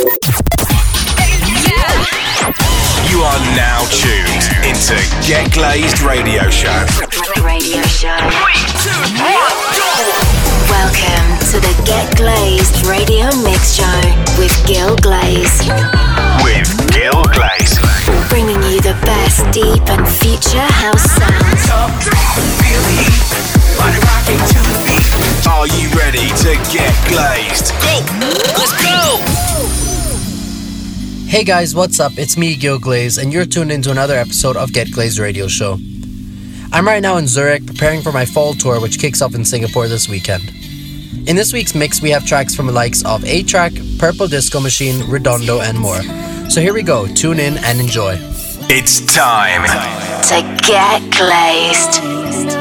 You are now tuned into Get Glazed Radio Show. Radio Show. Welcome to the Get Glazed Radio Mix Show with Gil Glaze. With Gil Glaze. Bringing you the best deep and future house sounds. Are you ready to get glazed? Go! Let's go! Hey guys, what's up? It's me, Gil Glaze, and you're tuned into another episode of Get Glazed Radio Show. I'm right now in Zurich preparing for my fall tour, which kicks off in Singapore this weekend. In this week's mix, we have tracks from the likes of A-Trak, Purple Disco Machine, Redondo, and more. So here we go, tune in and enjoy. It's time to get glazed.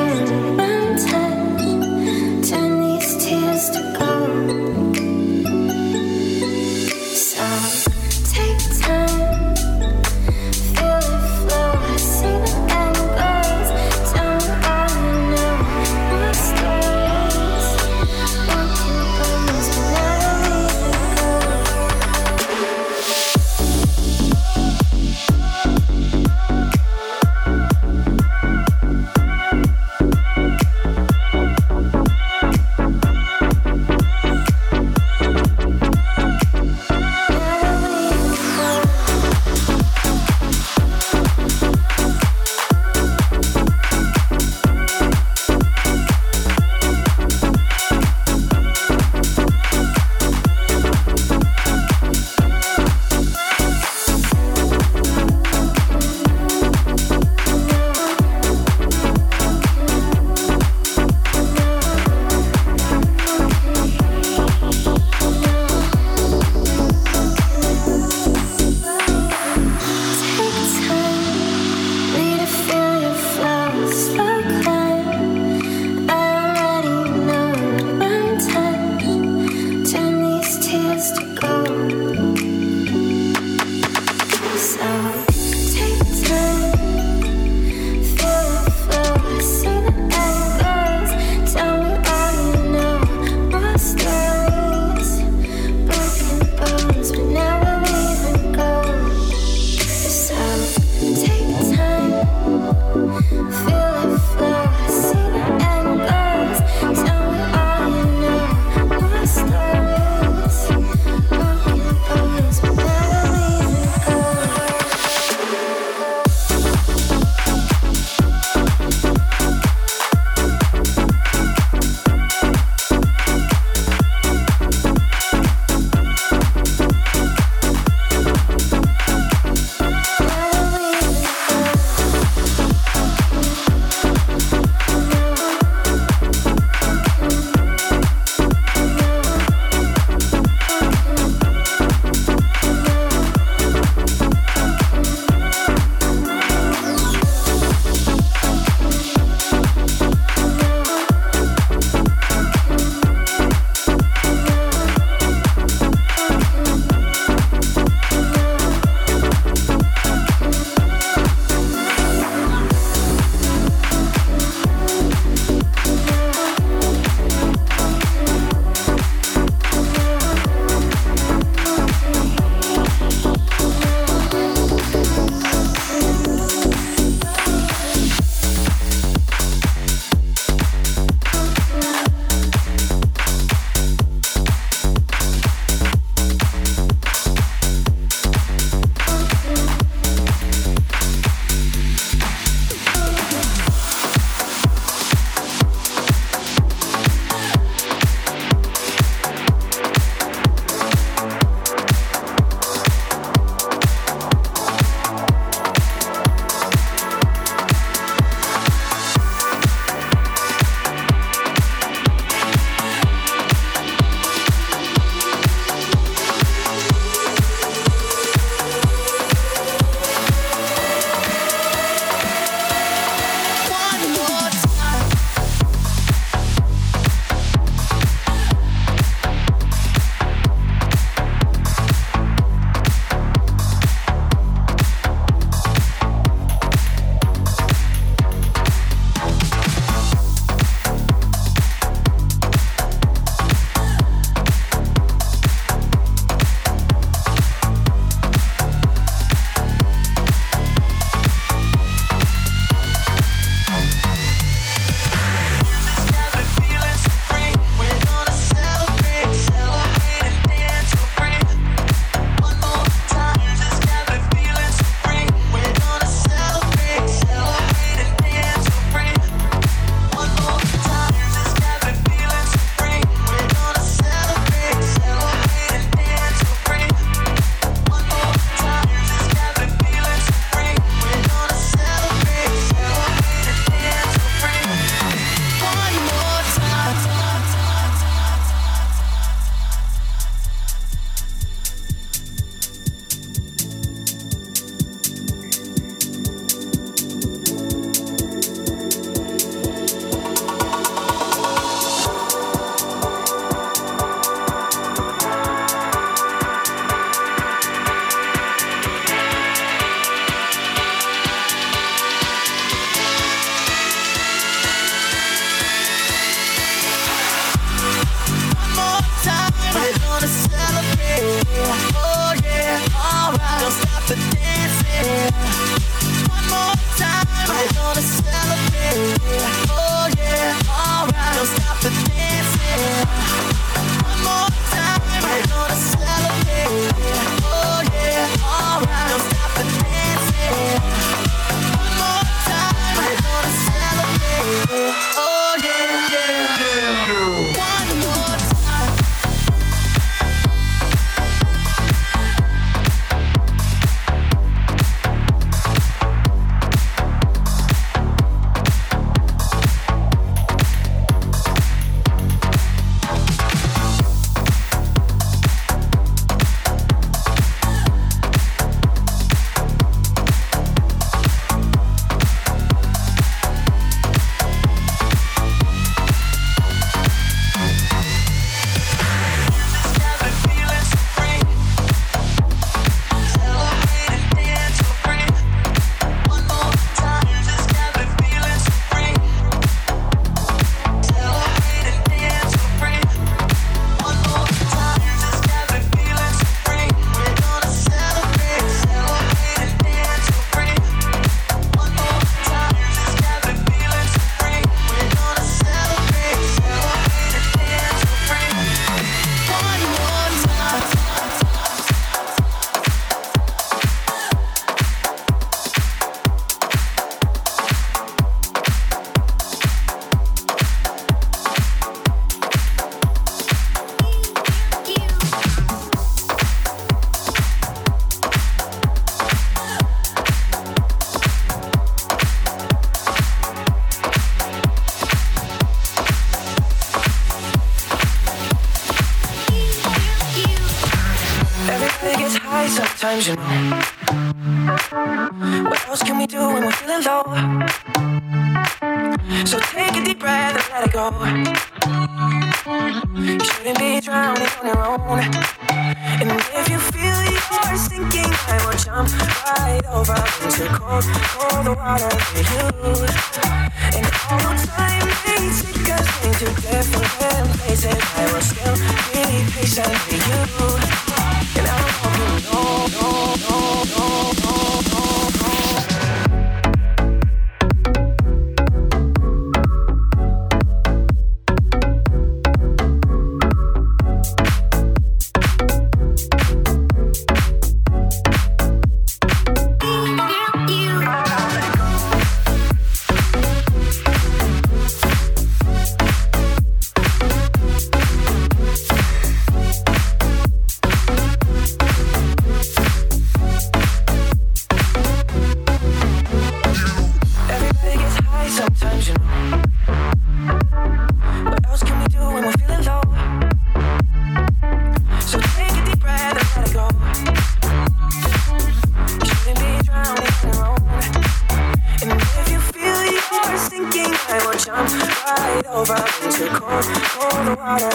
over things that cold, cold water.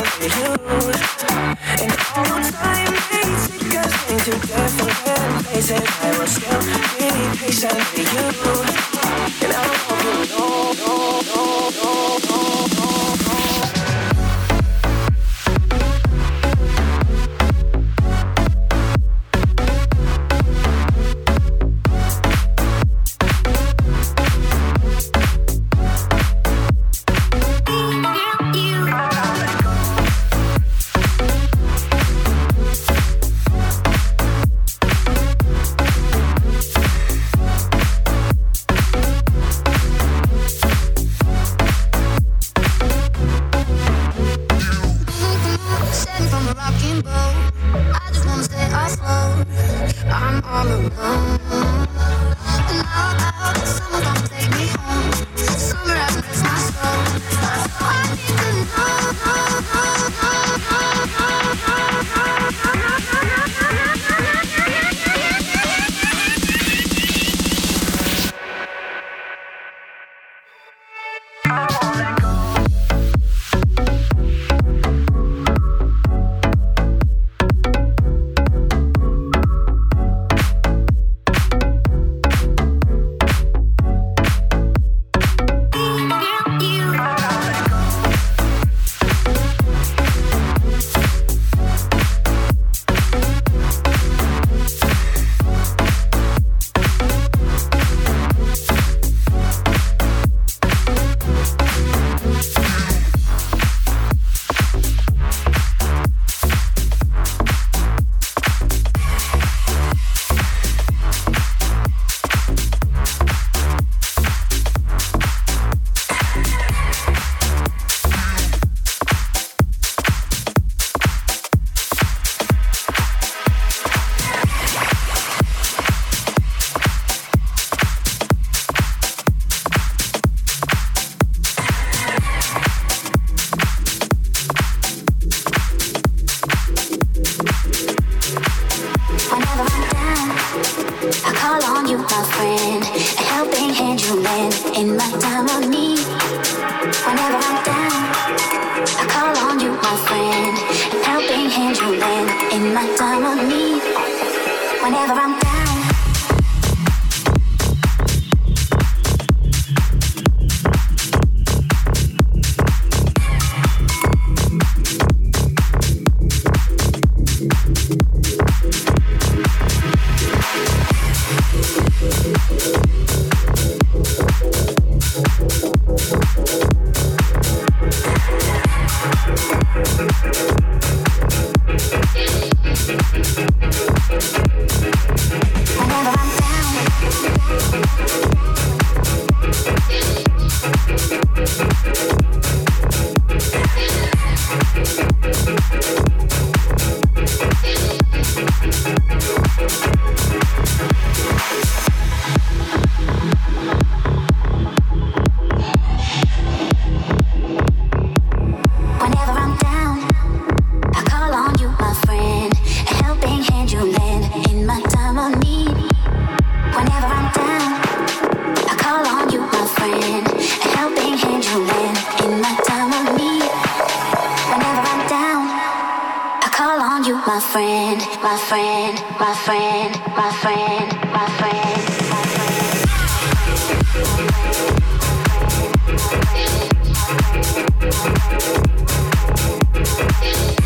And all the time they take us into different places. I was still be patient with you. you my friend, my friend, my friend, my friend, my friend, my friend.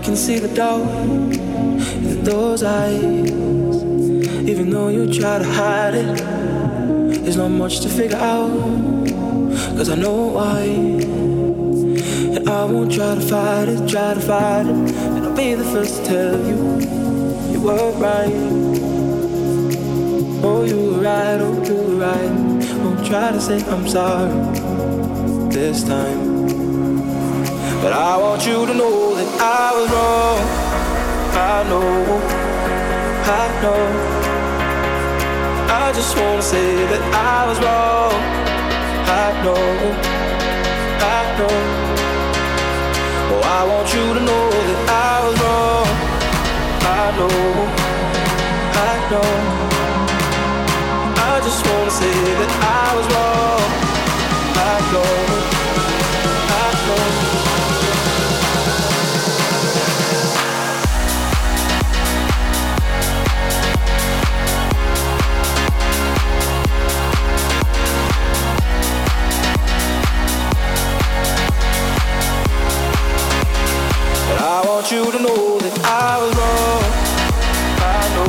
Can see the doubt in those eyes. Even though you try to hide it, there's not much to figure out. Cause I know why. And I won't try to fight it, try to fight it. And I'll be the first to tell you, you were right. Oh, you were right, oh, you were right. Won't try to say I'm sorry this time. But I want you to know that I was wrong. I know, I know. I just wanna say that I was wrong. I know, I know. Oh, I want you to know that I was wrong. I know, I know. I just wanna say that I was wrong. I know, I know. I want you to know that I was wrong. I know,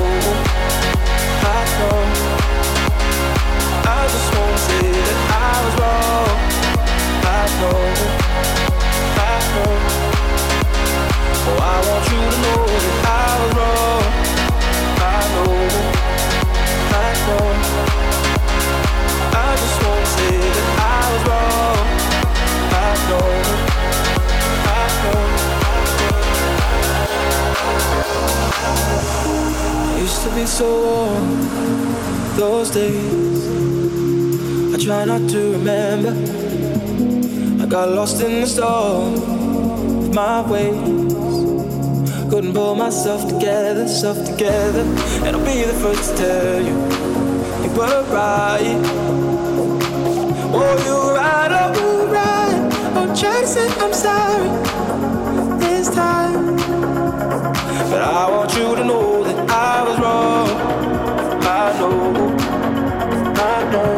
I know. I just wanna say that I was wrong. I know, I know. Oh, I want you to know that I was wrong. I know, I know. I just wanna say that I was wrong. I know, Used to be so warm those days. I try not to remember. I got lost in the storm of my ways. Couldn't pull myself together, self together. And I'll be the first to tell you, you were right. Oh, you were right, oh, you right. Oh, try to say I'm sorry But I want you to know that I was wrong. I know, I know.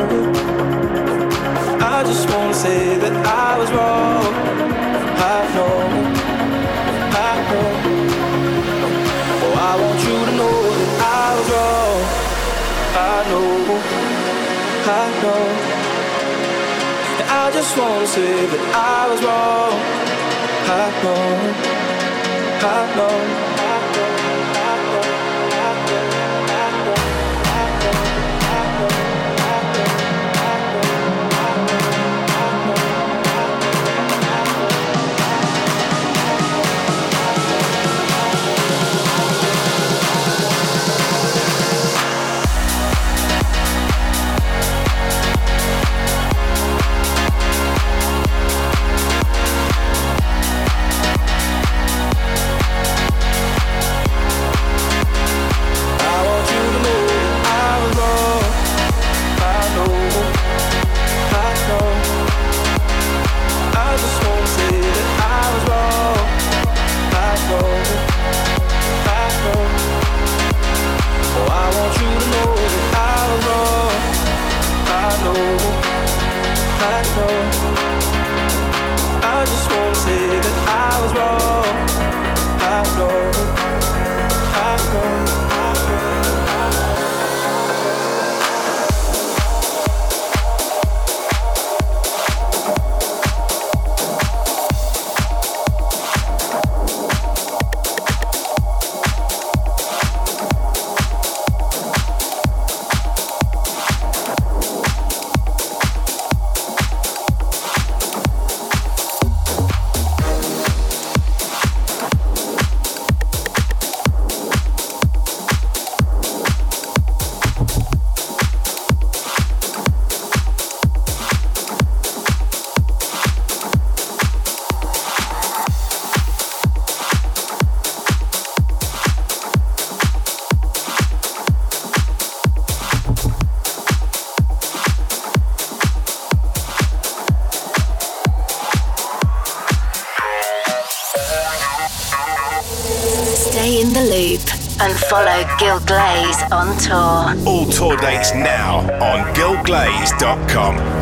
I just wanna say that I was wrong. I know, I know. Oh, I want you to know that I was wrong. I know, I know. And I just wanna say that I was wrong. I know, I know. Gil Glaze on tour. All tour dates now on gilglaze.com.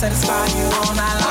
feel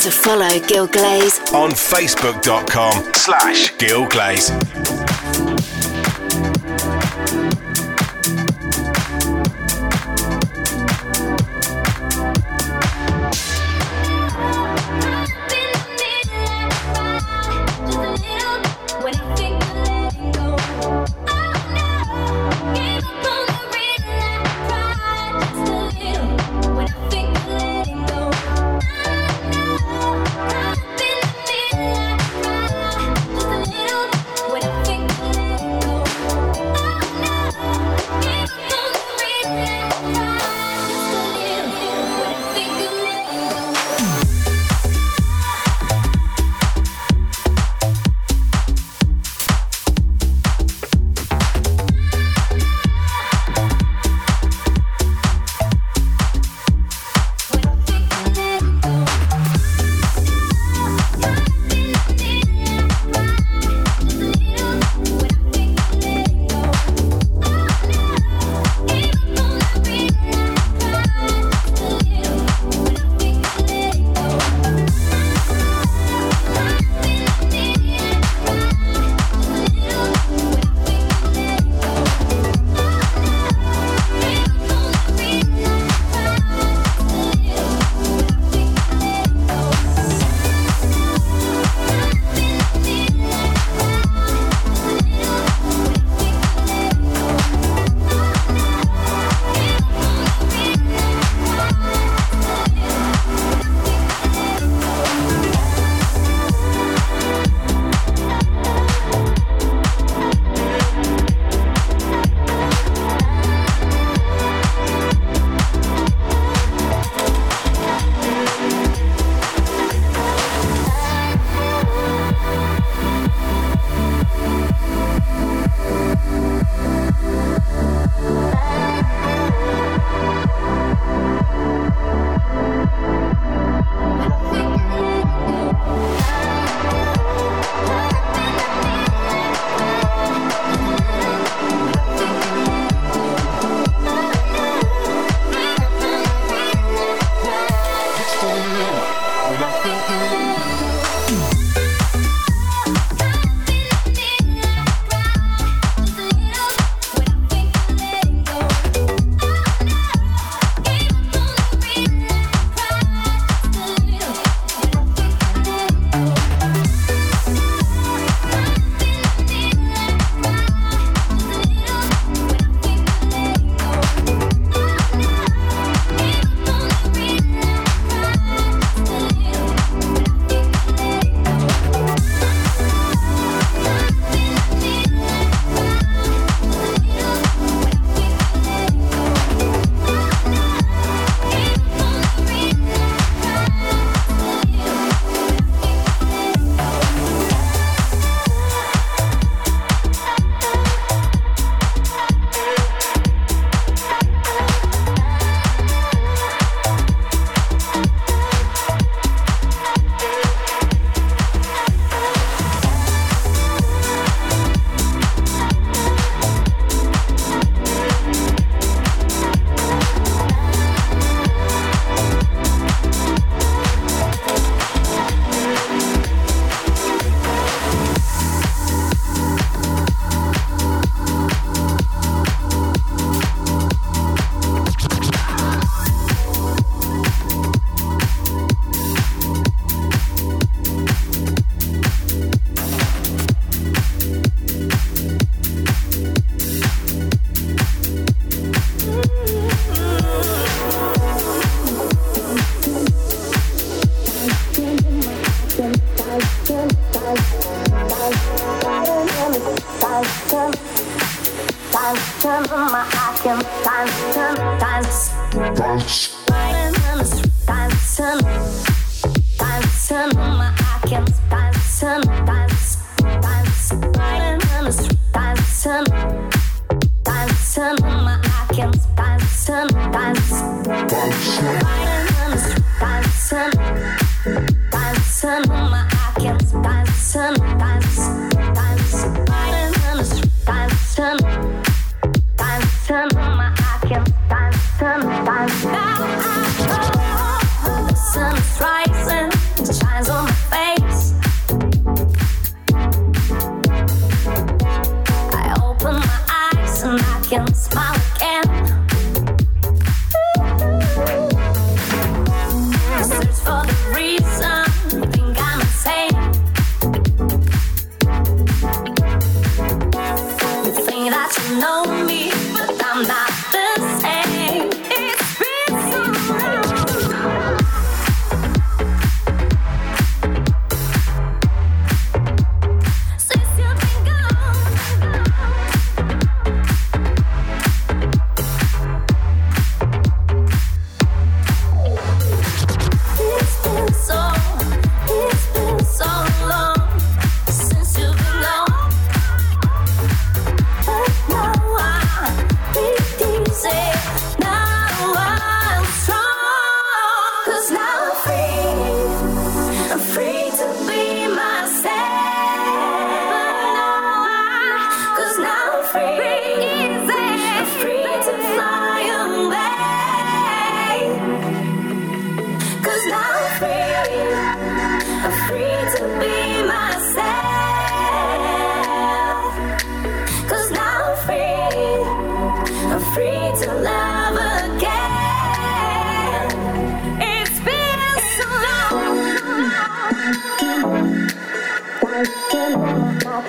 to follow Gil Glaze on facebook.com slash Gil Glaze.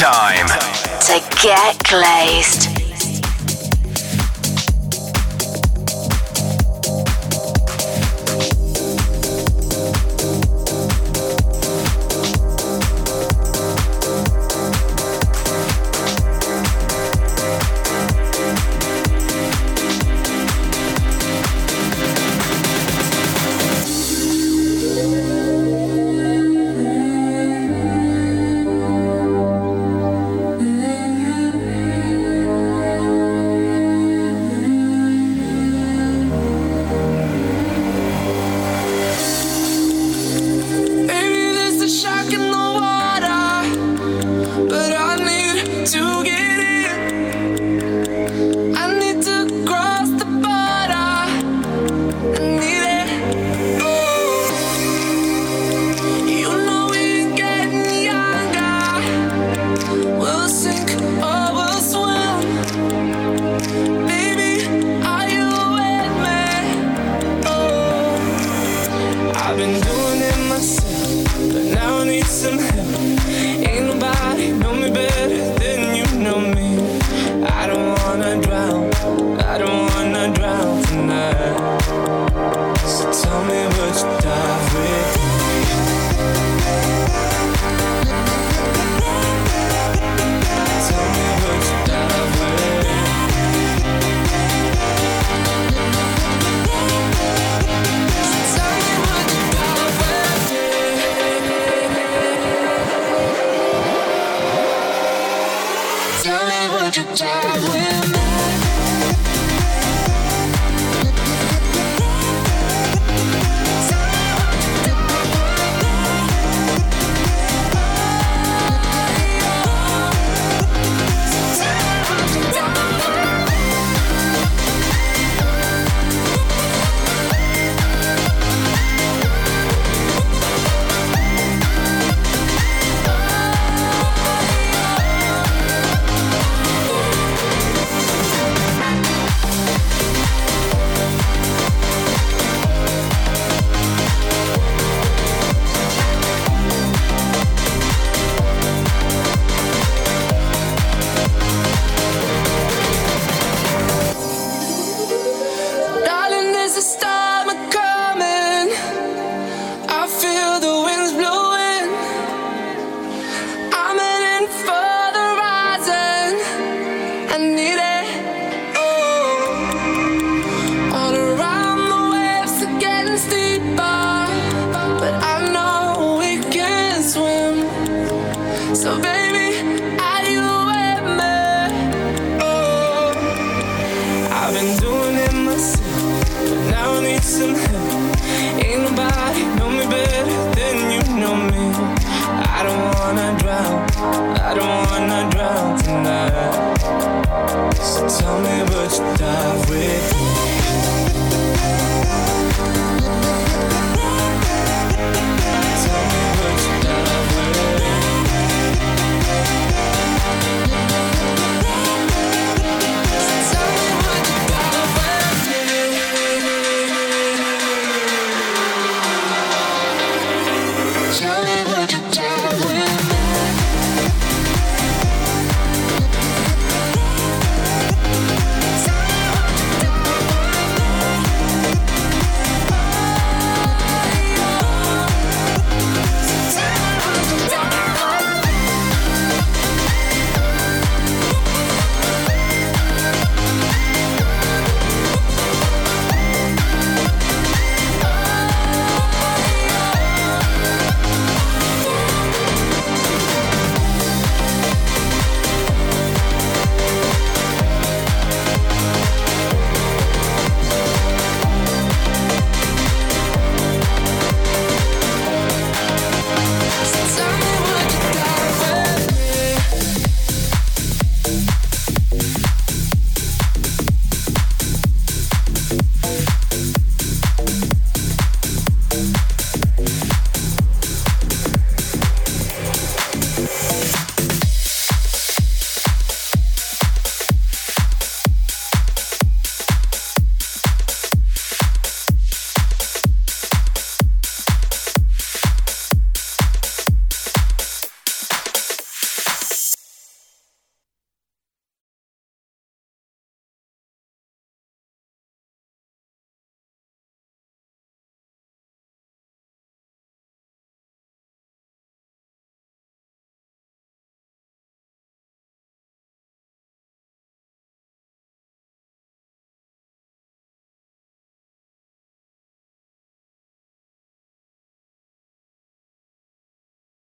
time to get glazed.